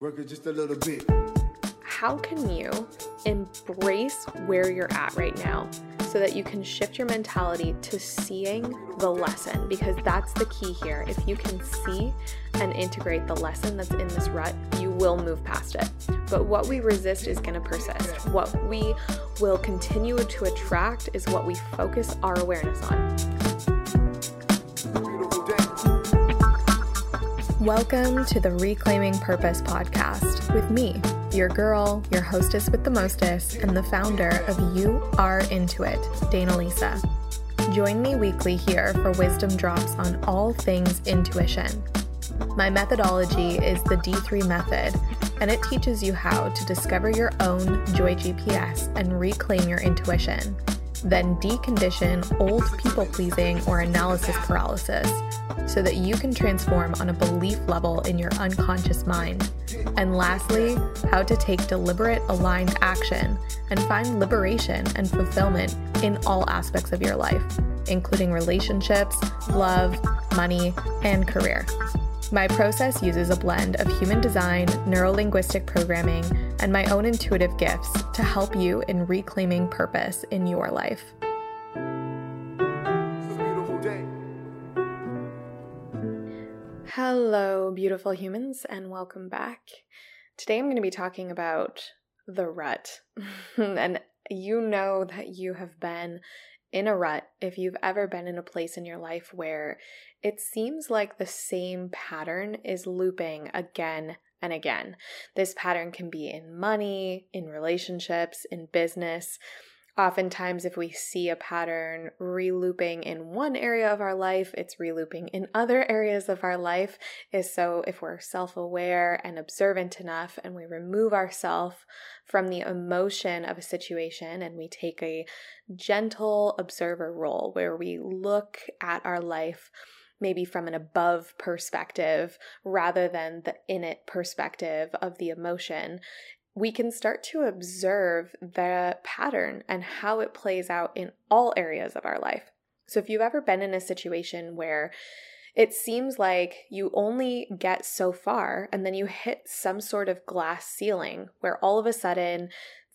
Work it just a little bit. How can you embrace where you're at right now so that you can shift your mentality to seeing the lesson? Because that's the key here. If you can see and integrate the lesson that's in this rut, you will move past it. But what we resist is going to persist. What we will continue to attract is what we focus our awareness on. Welcome to the Reclaiming Purpose podcast with me, your girl, your hostess with the mostest, and the founder of You Are Into It, Dana Lisa. Join me weekly here for wisdom drops on all things intuition. My methodology is the D3 method, and it teaches you how to discover your own Joy GPS and reclaim your intuition. Then decondition old people pleasing or analysis paralysis so that you can transform on a belief level in your unconscious mind. And lastly, how to take deliberate, aligned action and find liberation and fulfillment in all aspects of your life, including relationships, love, money, and career. My process uses a blend of human design, neuro linguistic programming, and my own intuitive gifts to help you in reclaiming purpose in your life. Hello, beautiful humans, and welcome back. Today I'm going to be talking about the rut. and you know that you have been in a rut if you've ever been in a place in your life where it seems like the same pattern is looping again and again. This pattern can be in money, in relationships, in business. Oftentimes, if we see a pattern relooping in one area of our life, it's relooping in other areas of our life. Is so if we're self aware and observant enough and we remove ourselves from the emotion of a situation and we take a gentle observer role where we look at our life maybe from an above perspective rather than the in it perspective of the emotion, we can start to observe the pattern and how it plays out in all areas of our life. So, if you've ever been in a situation where it seems like you only get so far and then you hit some sort of glass ceiling where all of a sudden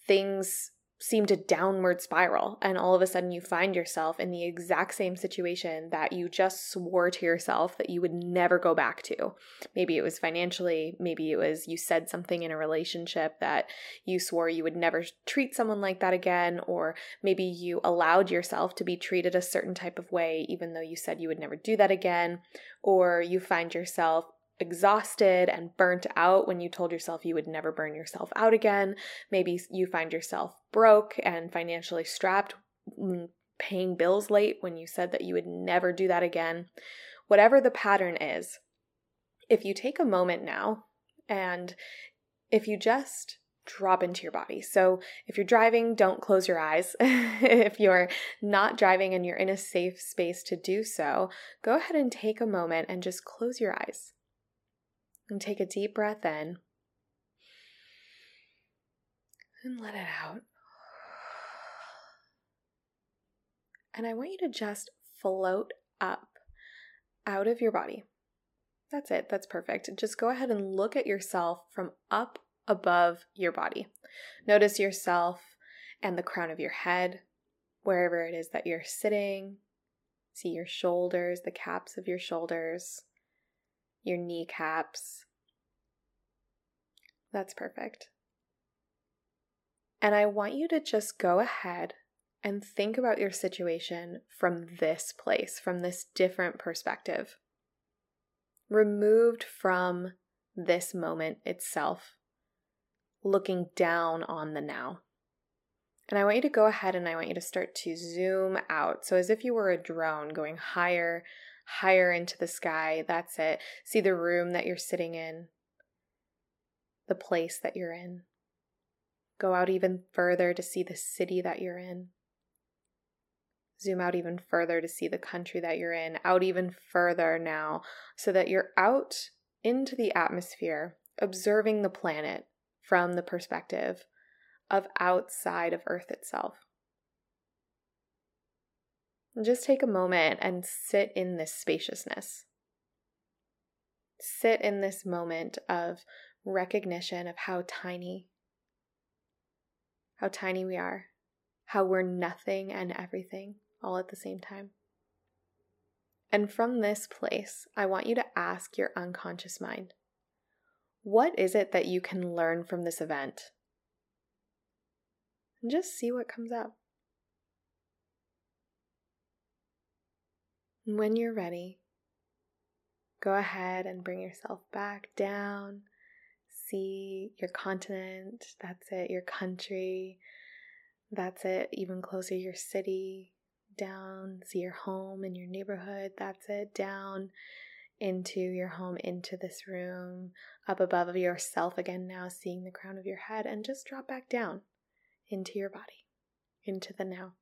things seem to downward spiral and all of a sudden you find yourself in the exact same situation that you just swore to yourself that you would never go back to. Maybe it was financially, maybe it was you said something in a relationship that you swore you would never treat someone like that again or maybe you allowed yourself to be treated a certain type of way even though you said you would never do that again or you find yourself exhausted and burnt out when you told yourself you would never burn yourself out again. Maybe you find yourself broke and financially strapped, mm, paying bills late when you said that you would never do that again. Whatever the pattern is, if you take a moment now and if you just drop into your body. So, if you're driving, don't close your eyes. if you're not driving and you're in a safe space to do so, go ahead and take a moment and just close your eyes. And take a deep breath in. And let it out. And I want you to just float up out of your body. That's it. That's perfect. Just go ahead and look at yourself from up above your body. Notice yourself and the crown of your head, wherever it is that you're sitting. See your shoulders, the caps of your shoulders your kneecaps. That's perfect. And I want you to just go ahead and think about your situation from this place, from this different perspective, removed from this moment itself, looking down on the now. And I want you to go ahead and I want you to start to zoom out. So, as if you were a drone going higher, higher into the sky. That's it. See the room that you're sitting in, the place that you're in. Go out even further to see the city that you're in. Zoom out even further to see the country that you're in, out even further now, so that you're out into the atmosphere, observing the planet from the perspective of outside of Earth itself. Just take a moment and sit in this spaciousness. Sit in this moment of recognition of how tiny, how tiny we are, how we're nothing and everything all at the same time. And from this place, I want you to ask your unconscious mind what is it that you can learn from this event? And just see what comes up. When you're ready, go ahead and bring yourself back down. See your continent, that's it, your country, that's it, even closer, your city, down, see your home and your neighborhood, that's it, down into your home, into this room, up above yourself again now, seeing the crown of your head, and just drop back down into your body, into the now.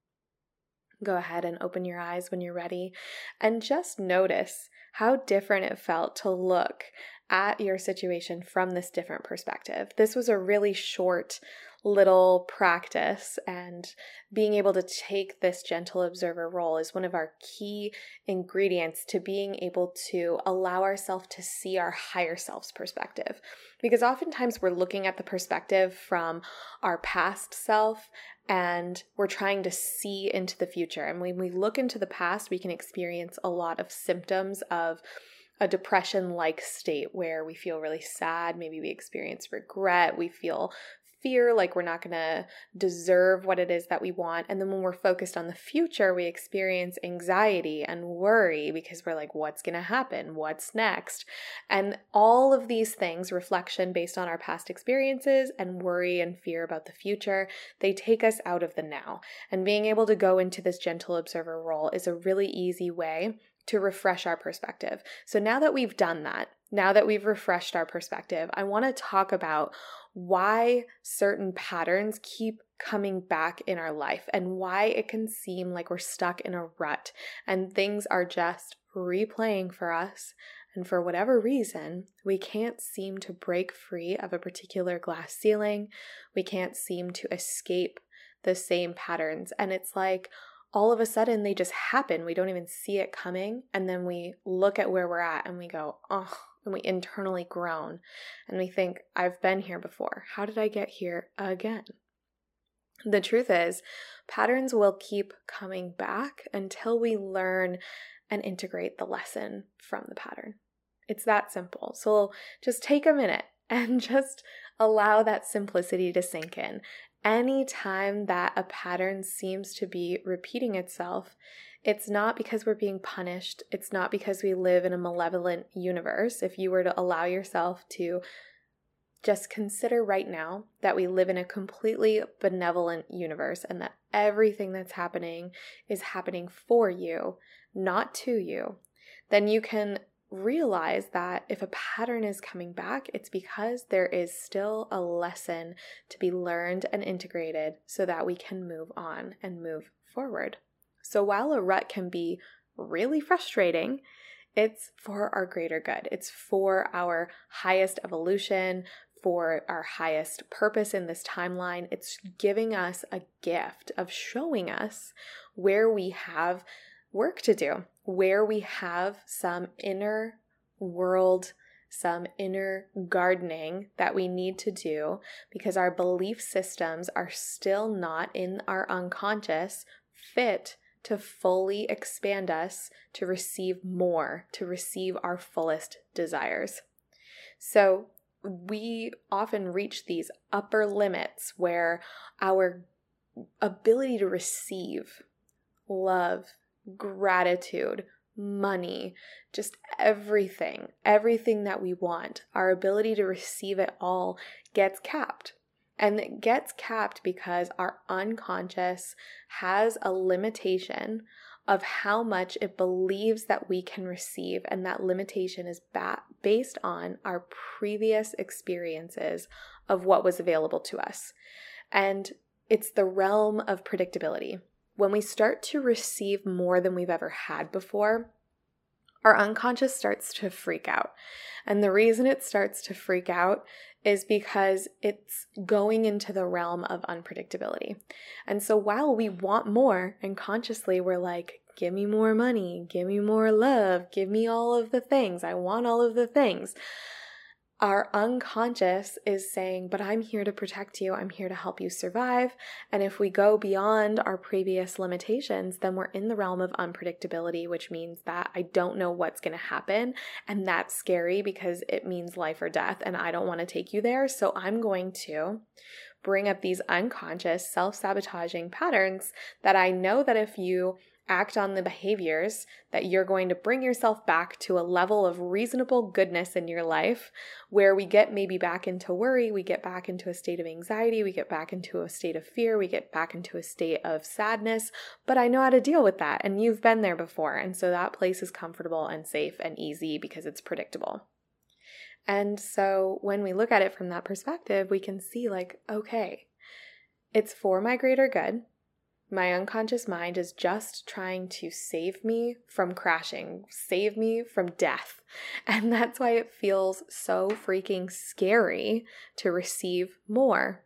Go ahead and open your eyes when you're ready and just notice how different it felt to look at your situation from this different perspective. This was a really short little practice and being able to take this gentle observer role is one of our key ingredients to being able to allow ourselves to see our higher self's perspective because oftentimes we're looking at the perspective from our past self and we're trying to see into the future and when we look into the past we can experience a lot of symptoms of a depression like state where we feel really sad. Maybe we experience regret. We feel fear, like we're not going to deserve what it is that we want. And then when we're focused on the future, we experience anxiety and worry because we're like, what's going to happen? What's next? And all of these things, reflection based on our past experiences and worry and fear about the future, they take us out of the now. And being able to go into this gentle observer role is a really easy way to refresh our perspective. So now that we've done that, now that we've refreshed our perspective, I want to talk about why certain patterns keep coming back in our life and why it can seem like we're stuck in a rut and things are just replaying for us. And for whatever reason, we can't seem to break free of a particular glass ceiling. We can't seem to escape the same patterns. And it's like, all of a sudden they just happen. We don't even see it coming. And then we look at where we're at and we go, oh, and we internally groan and we think, I've been here before. How did I get here again? The truth is, patterns will keep coming back until we learn and integrate the lesson from the pattern. It's that simple. So just take a minute and just allow that simplicity to sink in. Anytime that a pattern seems to be repeating itself, it's not because we're being punished. It's not because we live in a malevolent universe. If you were to allow yourself to just consider right now that we live in a completely benevolent universe and that everything that's happening is happening for you, not to you, then you can realize that if a pattern is coming back, it's because there is still a lesson to be learned and integrated so that we can move on and move forward. So while a rut can be really frustrating, it's for our greater good. It's for our highest evolution, for our highest purpose in this timeline. It's giving us a gift of showing us where we have work to do, where we have some inner world, some inner gardening that we need to do because our belief systems are still not in our unconscious fit to fully expand us to receive more, to receive our fullest desires. So, we often reach these upper limits where our ability to receive love, gratitude, money, just everything, everything that we want, our ability to receive it all gets capped. And it gets capped because our unconscious has a limitation of how much it believes that we can receive. And that limitation is ba- based on our previous experiences of what was available to us. And it's the realm of predictability. When we start to receive more than we've ever had before, our unconscious starts to freak out. And the reason it starts to freak out is because it's going into the realm of unpredictability. And so while we want more, and consciously we're like, give me more money, give me more love, give me all of the things, I want all of the things. Our unconscious is saying, But I'm here to protect you. I'm here to help you survive. And if we go beyond our previous limitations, then we're in the realm of unpredictability, which means that I don't know what's going to happen. And that's scary because it means life or death. And I don't want to take you there. So I'm going to bring up these unconscious self sabotaging patterns that I know that if you act on the behaviors that you're going to bring yourself back to a level of reasonable goodness in your life where we get maybe back into worry, we get back into a state of anxiety, we get back into a state of fear, we get back into a state of sadness. But I know how to deal with that, and you've been there before. And so that place is comfortable and safe and easy because it's predictable. And so when we look at it from that perspective, we can see, like, okay, it's for my greater good my unconscious mind is just trying to save me from crashing, save me from death. And that's why it feels so freaking scary to receive more.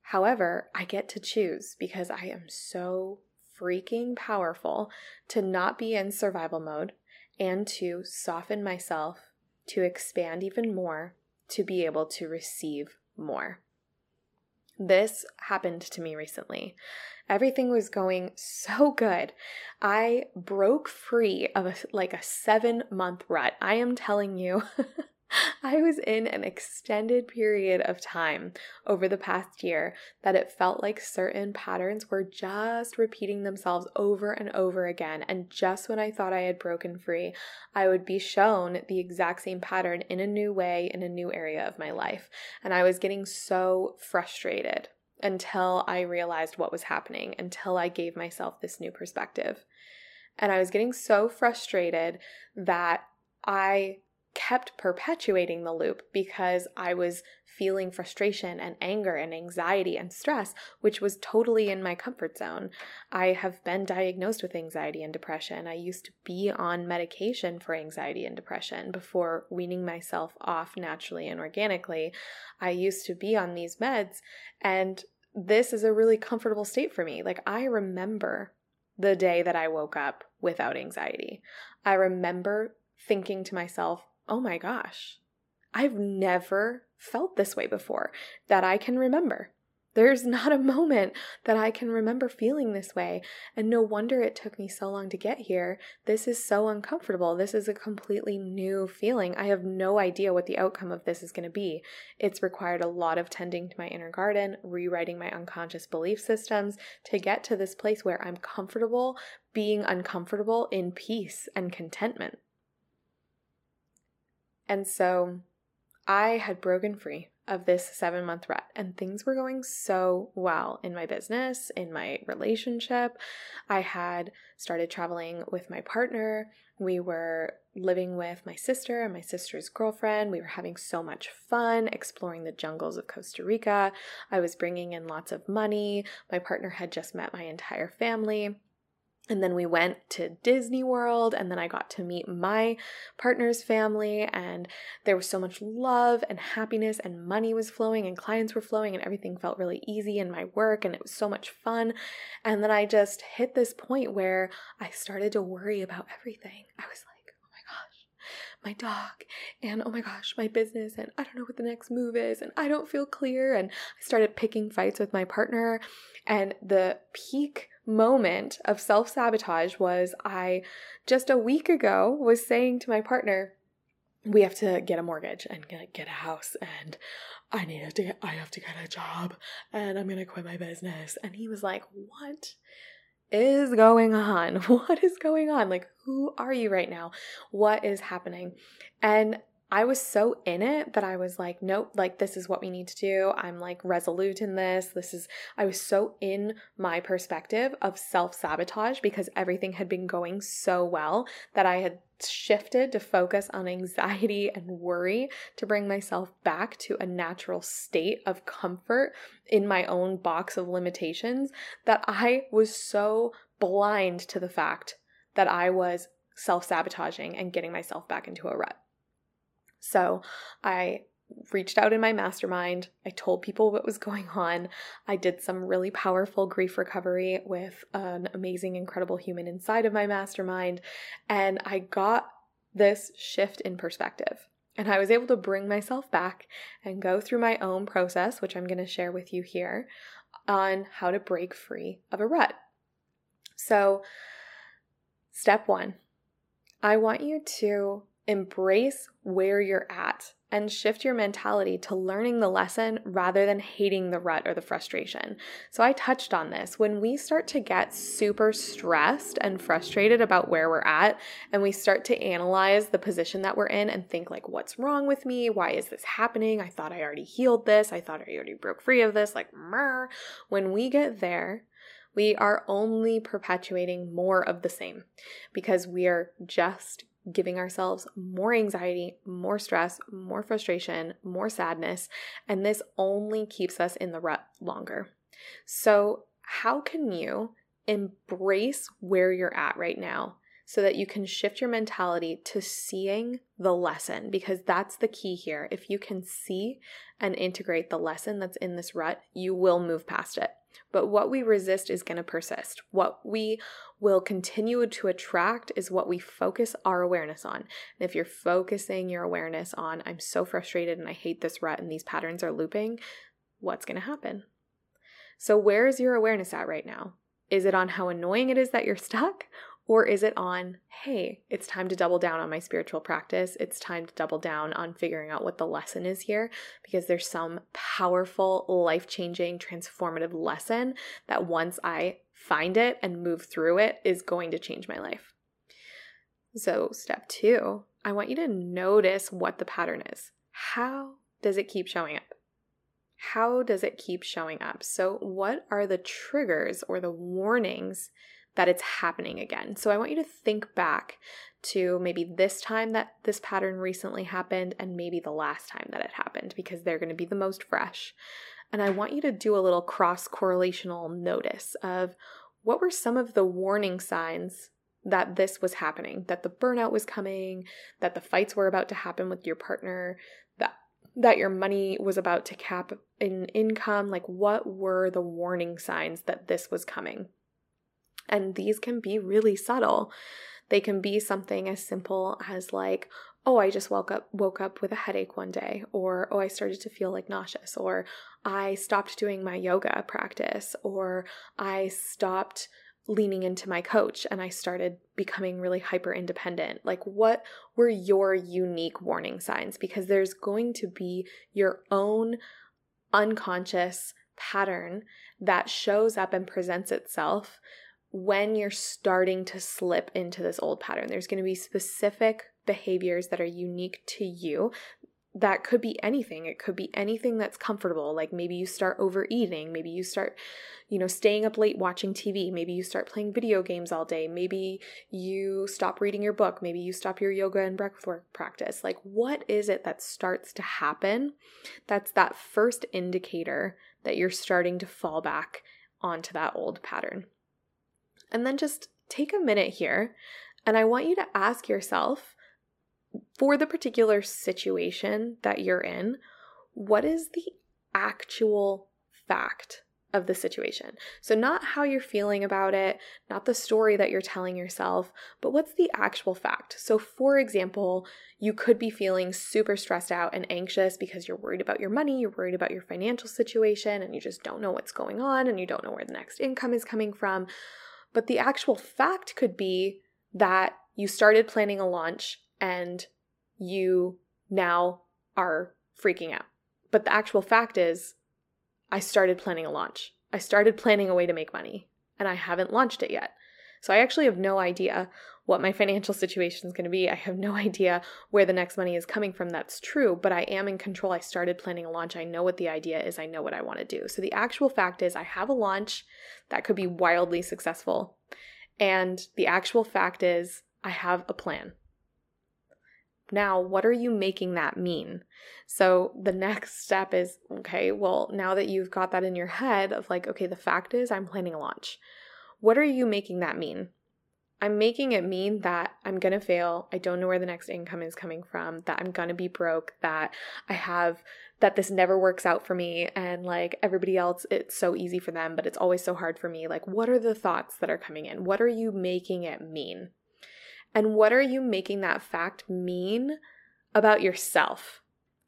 However, I get to choose because I am so freaking powerful to not be in survival mode and to soften myself, to expand even more, to be able to receive more. This happened to me recently. Everything was going so good. I broke free of a, like a seven month rut. I am telling you, I was in an extended period of time over the past year that it felt like certain patterns were just repeating themselves over and over again. And just when I thought I had broken free, I would be shown the exact same pattern in a new way in a new area of my life. And I was getting so frustrated until I realized what was happening, until I gave myself this new perspective. And I was getting so frustrated that I kept perpetuating the loop because I was feeling frustration and anger and anxiety and stress, which was totally in my comfort zone. I have been diagnosed with anxiety and depression. I used to be on medication for anxiety and depression before weaning myself off naturally and organically. I used to be on these meds, and this is a really comfortable state for me. Like, I remember the day that I woke up without anxiety. I remember thinking to myself, oh my gosh, I've never felt this way before that I can remember. There's not a moment that I can remember feeling this way. And no wonder it took me so long to get here. This is so uncomfortable. This is a completely new feeling. I have no idea what the outcome of this is going to be. It's required a lot of tending to my inner garden, rewriting my unconscious belief systems to get to this place where I'm comfortable being uncomfortable in peace and contentment. And so I had broken free of this seven month rut, and things were going so well in my business, in my relationship. I had started traveling with my partner. We were living with my sister and my sister's girlfriend. We were having so much fun exploring the jungles of Costa Rica. I was bringing in lots of money. My partner had just met my entire family. And then we went to Disney World, and then I got to meet my partner's family, and there was so much love and happiness, and money was flowing, and clients were flowing, and everything felt really easy in my work, and it was so much fun. And then I just hit this point where I started to worry about everything. I was like, oh my gosh, my dog, and oh my gosh, my business, and I don't know what the next move is, and I don't feel clear. And I started picking fights with my partner, and the peak moment of self sabotage was I just a week ago was saying to my partner, we have to get a mortgage and get, a house and I need to get, I have to get a job and I'm going to quit my business. And he was like, what is going on? What is going on? Like, who are you right now? What is happening? And I was so in it that I was like, nope, like this is what we need to do. I'm like resolute in this. This is, I was so in my perspective of self sabotage because everything had been going so well that I had shifted to focus on anxiety and worry to bring myself back to a natural state of comfort in my own box of limitations that I was so blind to the fact that I was self sabotaging and getting myself back into a rut. So I reached out in my mastermind. I told people what was going on. I did some really powerful grief recovery with an amazing, incredible human inside of my mastermind. And I got this shift in perspective. And I was able to bring myself back and go through my own process, which I'm going to share with you here, on how to break free of a rut. So, step one, I want you to embrace where you're at and shift your mentality to learning the lesson rather than hating the rut or the frustration. So, I touched on this. When we start to get super stressed and frustrated about where we're at, and we start to analyze the position that we're in and think, like, what's wrong with me? Why is this happening? I thought I already healed this. I thought I already broke free of this. Like, mer. When we get there, we are only perpetuating more of the same because we are just giving ourselves more anxiety, more stress, more frustration, more sadness, and this only keeps us in the rut longer. So, how can you embrace where you're at right now so that you can shift your mentality to seeing the lesson? Because that's the key here. If you can see and integrate the lesson that's in this rut, you will move past it. But what we resist is going to persist. What we will continue to attract is what we focus our awareness on. And if you're focusing your awareness on, I'm so frustrated and I hate this rut and these patterns are looping, what's going to happen? So, where is your awareness at right now? Is it on how annoying it is that you're stuck? Or is it on, hey, it's time to double down on my spiritual practice? It's time to double down on figuring out what the lesson is here because there's some powerful, life changing, transformative lesson that once I find it and move through it is going to change my life. So, step two, I want you to notice what the pattern is. How does it keep showing up? How does it keep showing up? So, what are the triggers or the warnings that it's happening again. So I want you to think back to maybe this time that this pattern recently happened and maybe the last time that it happened because they're going to be the most fresh. And I want you to do a little cross correlational notice of what were some of the warning signs that this was happening, that the burnout was coming, that the fights were about to happen with your partner, that your money was about to cap in income, like what were the warning signs that this was coming? And these can be really subtle. They can be something as simple as like, oh, I just woke up woke up with a headache one day, or oh, I started to feel like nauseous, or I stopped doing my yoga practice, or I stopped leaning into my coach and I started becoming really hyper independent. Like, what were your unique warning signs? Because there's going to be your own unconscious pattern that shows up and presents itself when you're starting to slip into this old pattern. There's going to be specific behaviors that are unique to you. That could be anything. It could be anything that's comfortable. Like maybe you start overeating. Maybe you start, you know, staying up late watching TV. Maybe you start playing video games all day. Maybe you stop reading your book. Maybe you stop your yoga and breathwork practice. Like, what is it that starts to happen? That's that first indicator that you're starting to fall back onto that old pattern. And then just take a minute here and I want you to ask yourself for the particular situation that you're in, what is the actual fact of the situation? So, not how you're feeling about it, not the story that you're telling yourself, but what's the actual fact? So, for example, you could be feeling super stressed out and anxious because you're worried about your money, you're worried about your financial situation, and you just don't know what's going on and you don't know where the next income is coming from. But the actual fact could be that you started planning a launch and you now are freaking out. But the actual fact is, I started planning a launch. I started planning a way to make money and I haven't launched it yet. So I actually have no idea what my financial situation is going to be. I have no idea where the next money is coming from. That's true, but I am in control. I started planning a launch. I know what the idea is. I know what I want to do. So the actual fact is, I have a launch that could be wildly successful. And the actual fact is, I have a plan. Now, what are you making that mean? So, the next step is okay, well, now that you've got that in your head of like, okay, the fact is, I'm planning a launch. What are you making that mean? I'm making it mean that I'm to fail. I don't know where the next income is coming from, that I'm to be broke, that I have, that this never works out for me. And like everybody else, it's so easy for them, but it's always so hard for me. Like, what are the thoughts that are coming in? What are you making it mean? And what are you making that fact mean about yourself.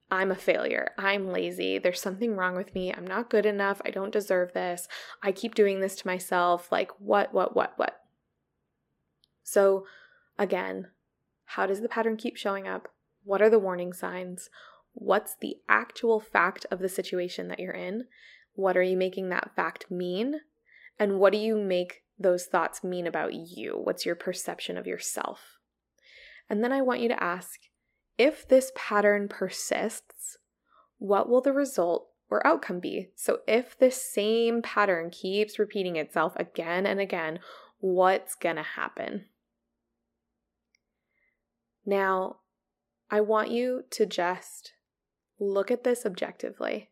I'm a failure. I'm lazy. There's something wrong with me. I'm not good enough. I don't deserve this. I keep doing this to myself. Like, what, what, what, what? So, again, how does the pattern keep showing up? What are the warning signs? What's the actual fact of the situation that you're in? What are you making that fact mean? And what do you make those thoughts mean about you? What's your perception of yourself? And then I want you to ask if this pattern persists, what will the result or outcome be? So, if this same pattern keeps repeating itself again and again, what's to happen? Now, I want you to just look at this objectively,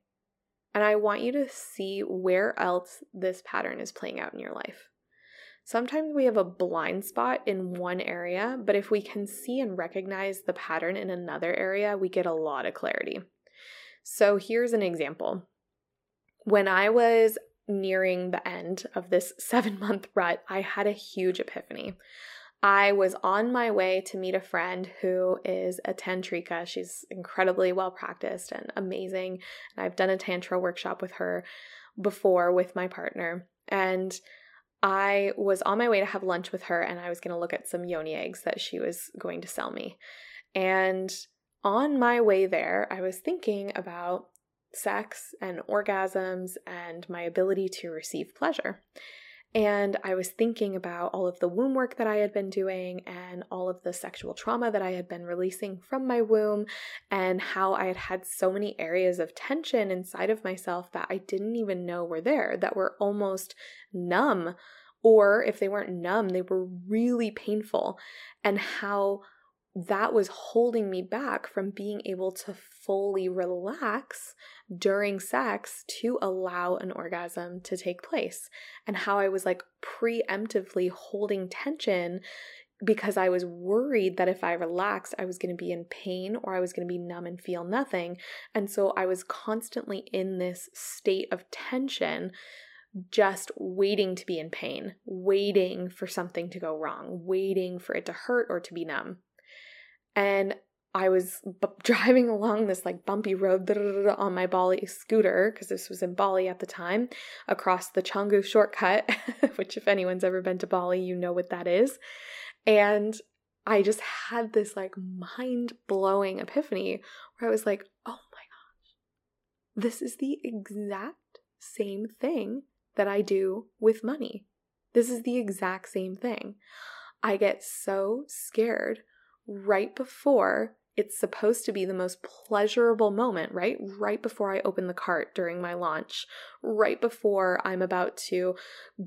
and I want you to see where else this pattern is playing out in your life. Sometimes we have a blind spot in one area, but if we can see and recognize the pattern in another area, we get a lot of clarity. So here's an example. When I was nearing the end of this seven month rut, I had a huge epiphany. I was on my way to meet a friend who is a tantrika. She's incredibly well practiced and amazing. And I've done a tantra workshop with her before with my partner. And I was on my way to have lunch with her and I was going to look at some yoni eggs that she was going to sell me. And on my way there, I was thinking about sex and orgasms and my ability to receive pleasure. And I was thinking about all of the womb work that I had been doing and all of the sexual trauma that I had been releasing from my womb, and how I had had so many areas of tension inside of myself that I didn't even know were there, that were almost numb. Or if they weren't numb, they were really painful, and how that was holding me back from being able to fully relax during sex to allow an orgasm to take place. And how I was like preemptively holding tension because I was worried that if I relaxed, I was going to be in pain or I was going to be numb and feel nothing. And so I was constantly in this state of tension just waiting to be in pain, waiting for something to go wrong, waiting for it to hurt or to be numb. And I was b- driving along this like bumpy road on my Bali scooter because this was in Bali at the time across the Canggu shortcut, which if anyone's ever been to Bali, you know what that is. And I just had this like mind blowing epiphany where I was like, oh my gosh, this is the exact same thing that I do with money. This is the exact same thing. I get so scared right before it's supposed to be the most pleasurable moment, right? Right before I open the cart during my launch, right before I'm about to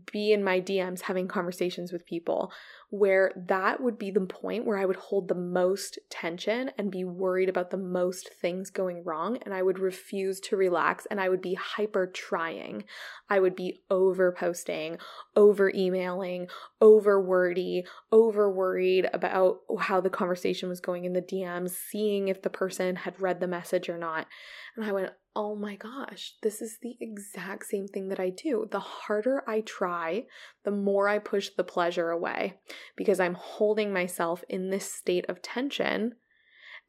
be in my DMs having conversations with people, where that would be the point where I would hold the most tension and be worried about the most things going wrong. And I would refuse to relax and I would be hyper trying. I would be over posting, over emailing, over wordy, over worried about how the conversation was going in the DMs, seeing if the person had read the message or not. And I went, oh my gosh, this is the exact same thing that I do. The harder I try, the more I push the pleasure away because I'm holding myself in this state of tension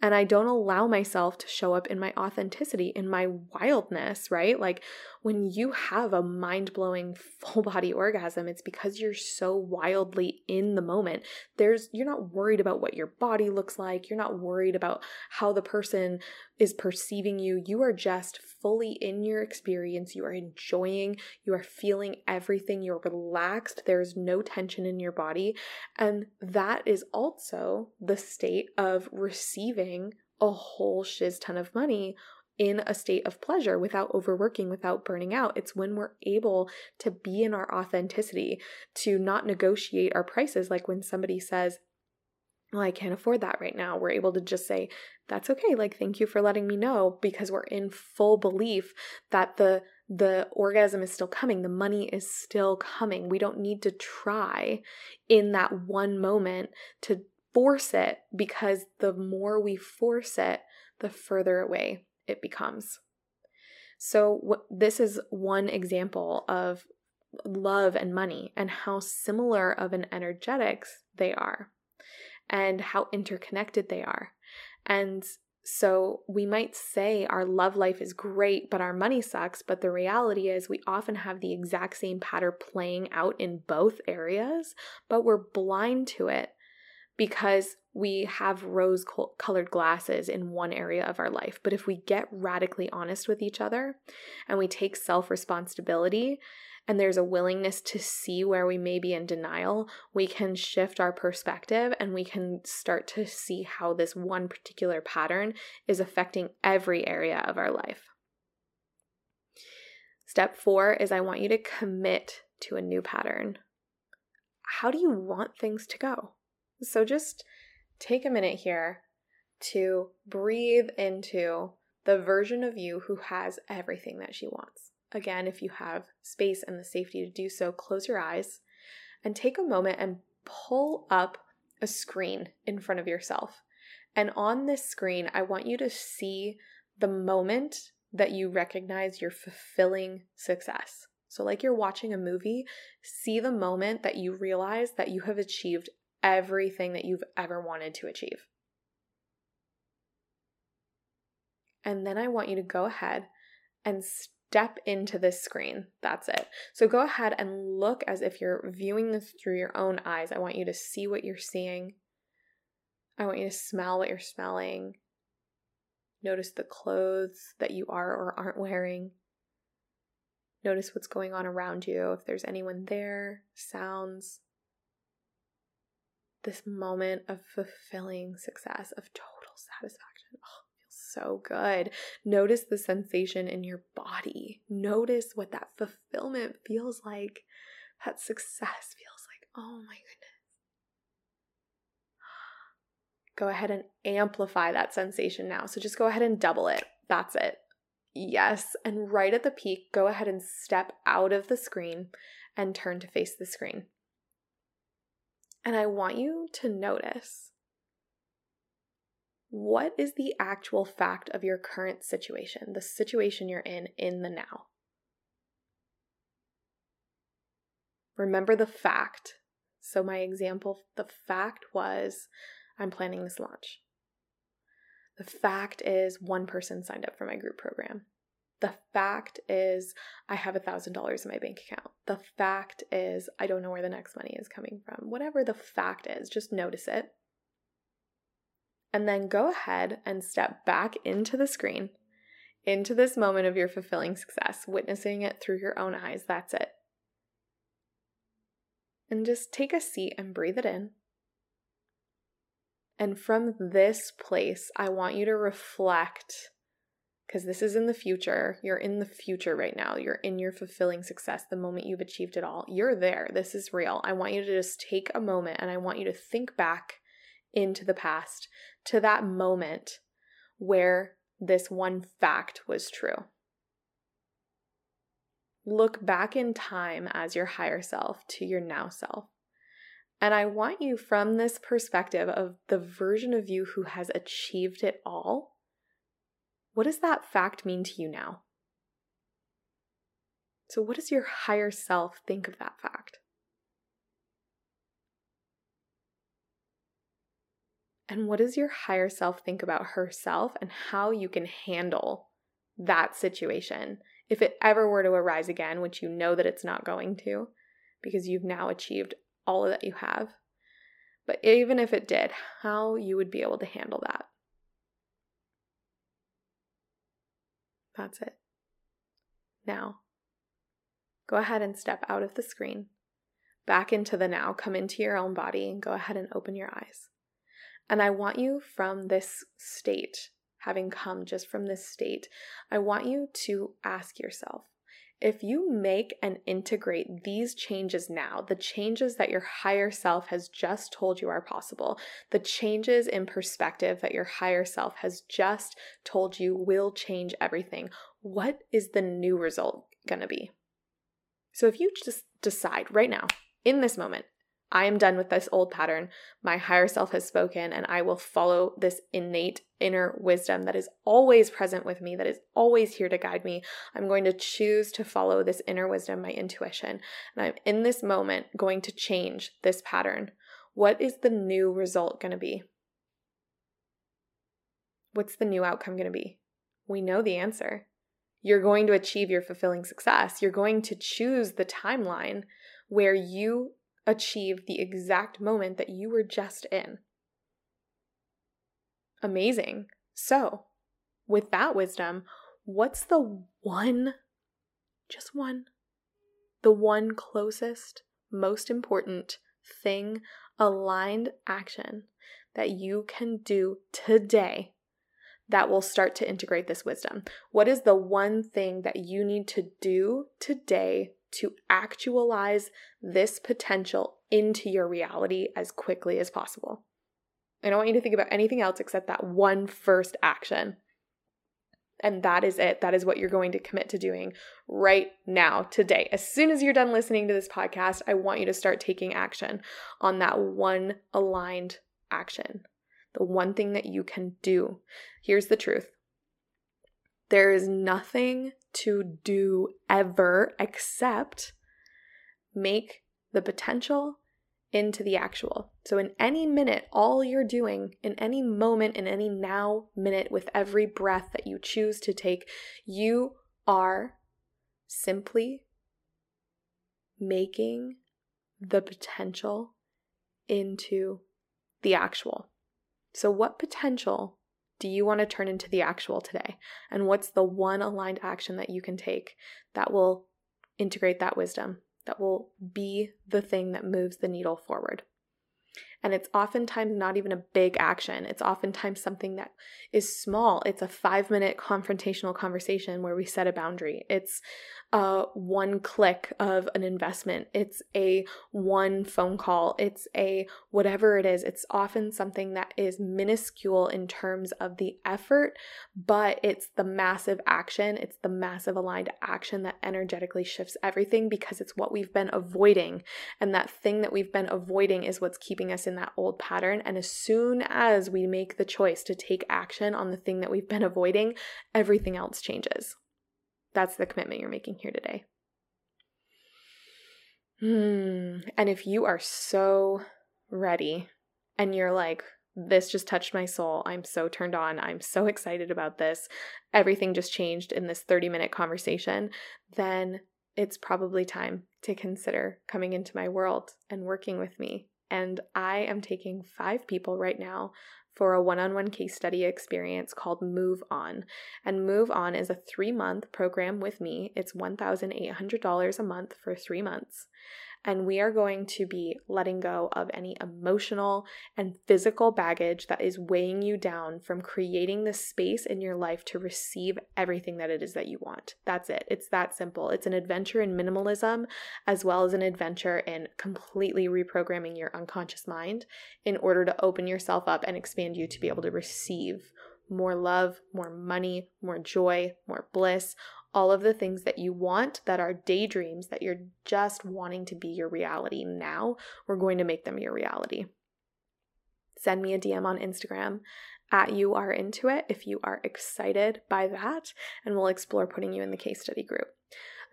and I don't allow myself to show up in my authenticity, in my wildness, right? Like when you have a mind blowing full body orgasm, it's because you're so wildly in the moment. There's, you're not worried about what your body looks like. You're not worried about how the person is perceiving you. You are just fully in your experience. You are enjoying, you are feeling everything. You're relaxed. There's no tension in your body. And that is also the state of receiving a whole shiz ton of money in a state of pleasure without overworking, without burning out. It's when we're able to be in our authenticity, to not negotiate our prices. Like when somebody says, well, I can't afford that right now. We're able to just say, that's okay. Like, thank you for letting me know because we're in full belief that the the orgasm is still coming, the money is still coming. We don't need to try in that one moment to force it because the more we force it, the further away it becomes. So, this is one example of love and money and how similar of an energetics they are and how interconnected they are. And so we might say our love life is great, but our money sucks. But the reality is, we often have the exact same pattern playing out in both areas, but we're blind to it because we have rose colored glasses in one area of our life. But if we get radically honest with each other and we take self responsibility and there's a willingness to see where we may be in denial, we can shift our perspective and we can start to see how this one particular pattern is affecting every area of our life. Step four is I want you to commit to a new pattern. How do you want things to go? So just take a minute here to breathe into the version of you who has everything that she wants. Again, if you have space and the safety to do so, close your eyes and take a moment and pull up a screen in front of yourself. And on this screen, I want you to see the moment that you recognize your fulfilling success. So, like you're watching a movie, see the moment that you realize that you have achieved everything that you've ever wanted to achieve. And then I want you to go ahead and step into this screen. That's it. So go ahead and look as if you're viewing this through your own eyes. I want you to see what you're seeing. I want you to smell what you're smelling. Notice the clothes that you are or aren't wearing. Notice what's going on around you, if there's anyone there, sounds. This moment of fulfilling success, of total satisfaction. Oh, feels so good. Notice the sensation in your body. Notice what that fulfillment feels like. That success feels like. Oh my goodness. Go ahead and amplify that sensation now. So just go ahead and double it. That's it. Yes. And right at the peak, go ahead and step out of the screen and turn to face the screen. And I want you to notice what is the actual fact of your current situation, the situation you're in in the now? Remember the fact. So, my example, the fact was I'm planning this launch. The fact is one person signed up for my group program. The fact is I have a $1,000 in my bank account. The fact is I don't know where the next money is coming from. Whatever the fact is, just notice it and then go ahead and step back into the screen, into this moment of your fulfilling success, witnessing it through your own eyes. That's it. And just take a seat and breathe it in. And from this place, I want you to reflect because this is in the future. You're in the future right now. You're in your fulfilling success, the moment you've achieved it all. You're there. This is real. I want you to just take a moment and I want you to think back into the past to that moment where this one fact was true. Look back in time as your higher self to your now self. And I want you from this perspective of the version of you who has achieved it all. What does that fact mean to you now? So, what does your higher self think of that fact? And what does your higher self think about herself and how you can handle that situation if it ever were to arise again, which you know that it's not going to because you've now achieved all that you have. But even if it did, how you would be able to handle that. That's it. Now, go ahead and step out of the screen, back into the now, come into your own body, and go ahead and open your eyes. And I want you from this state, having come just from this state, I want you to ask yourself if you make and integrate these changes now, the changes that your higher self has just told you are possible, the changes in perspective that your higher self has just told you will change everything, what is the new result going to be? So if you just decide right now, in this moment, I am done with this old pattern. My higher self has spoken, and I will follow this innate inner wisdom that is always present with me, that is always here to guide me. I'm going to choose to follow this inner wisdom, my intuition. And I'm in this moment going to change this pattern. What is the new result going to be? what's the new outcome going to be? We know the answer. You're going to achieve your fulfilling success. You're going to choose the timeline where you achieve the exact moment that you were just in. Amazing. So, with that wisdom, what's the one, just one, the one closest, most important thing, aligned action that you can do today that will start to integrate this wisdom? What is the one thing that you need to do today to actualize this potential into your reality as quickly as possible? I don't want you to think about anything else except that one first action. And that is it. That is what you're going to commit to doing right now, today. As soon as you're done listening to this podcast, I want you to start taking action on that one aligned action, the one thing that you can do. Here's the truth there is nothing to do ever except make the potential into the actual. So, in any minute, all you're doing, in any moment, in any now minute, with every breath that you choose to take, you are simply making the potential into the actual. So, what potential do you want to turn into the actual today? And what's the one aligned action that you can take that will integrate that wisdom, that will be the thing that moves the needle forward. And it's oftentimes not even a big action. It's oftentimes something that is small. It's a five minute confrontational conversation where we set a boundary. It's uh, one click of an investment. It's a one phone call. It's a whatever it is. It's often something that is minuscule in terms of the effort, but it's the massive action. It's the massive aligned action that energetically shifts everything because it's what we've been avoiding. And that thing that we've been avoiding is what's keeping us in that old pattern. And as soon as we make the choice to take action on the thing that we've been avoiding, everything else changes. That's the commitment you're making here today. Hmm. And if you are so ready and you're like, this just touched my soul. I'm so turned on. I'm so excited about this. Everything just changed in this 30 minute conversation. Then it's probably time to consider coming into my world and working with me. And I am taking five people right now for a one on one case study experience called Move On. And Move On is a three month program with me. It's $1,800 a month for three months. And we are going to be letting go of any emotional and physical baggage that is weighing you down from creating the space in your life to receive everything that it is that you want. That's it. It's that simple. It's an adventure in minimalism as well as an adventure in completely reprogramming your unconscious mind in order to open yourself up and expand you to be able to receive more love, more money, more joy, more bliss, all of the things that you want that are daydreams that you're just wanting to be your reality now, we're going to make them your reality. Send me a DM on Instagram at you are into it if you are excited by that, and we'll explore putting you in the case study group.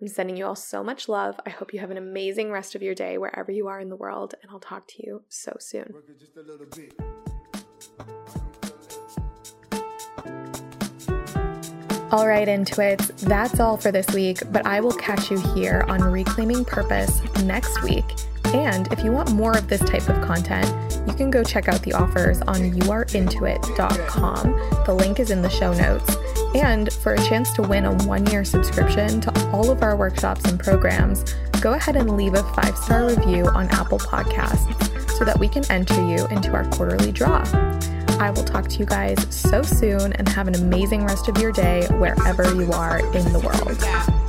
I'm sending you all so much love. I hope you have an amazing rest of your day wherever you are in the world, and I'll talk to you so soon. All right, Intuits, that's all for this week, but I will catch you here on Reclaiming Purpose next week. And if you want more of this type of content, you can go check out the offers on youareintoit.com. The link is in the show notes. And for a chance to win a one year subscription to all of our workshops and programs, go ahead and leave a five star review on Apple Podcasts so that we can enter you into our quarterly draw. I will talk to you guys so soon and have an amazing rest of your day wherever you are in the world.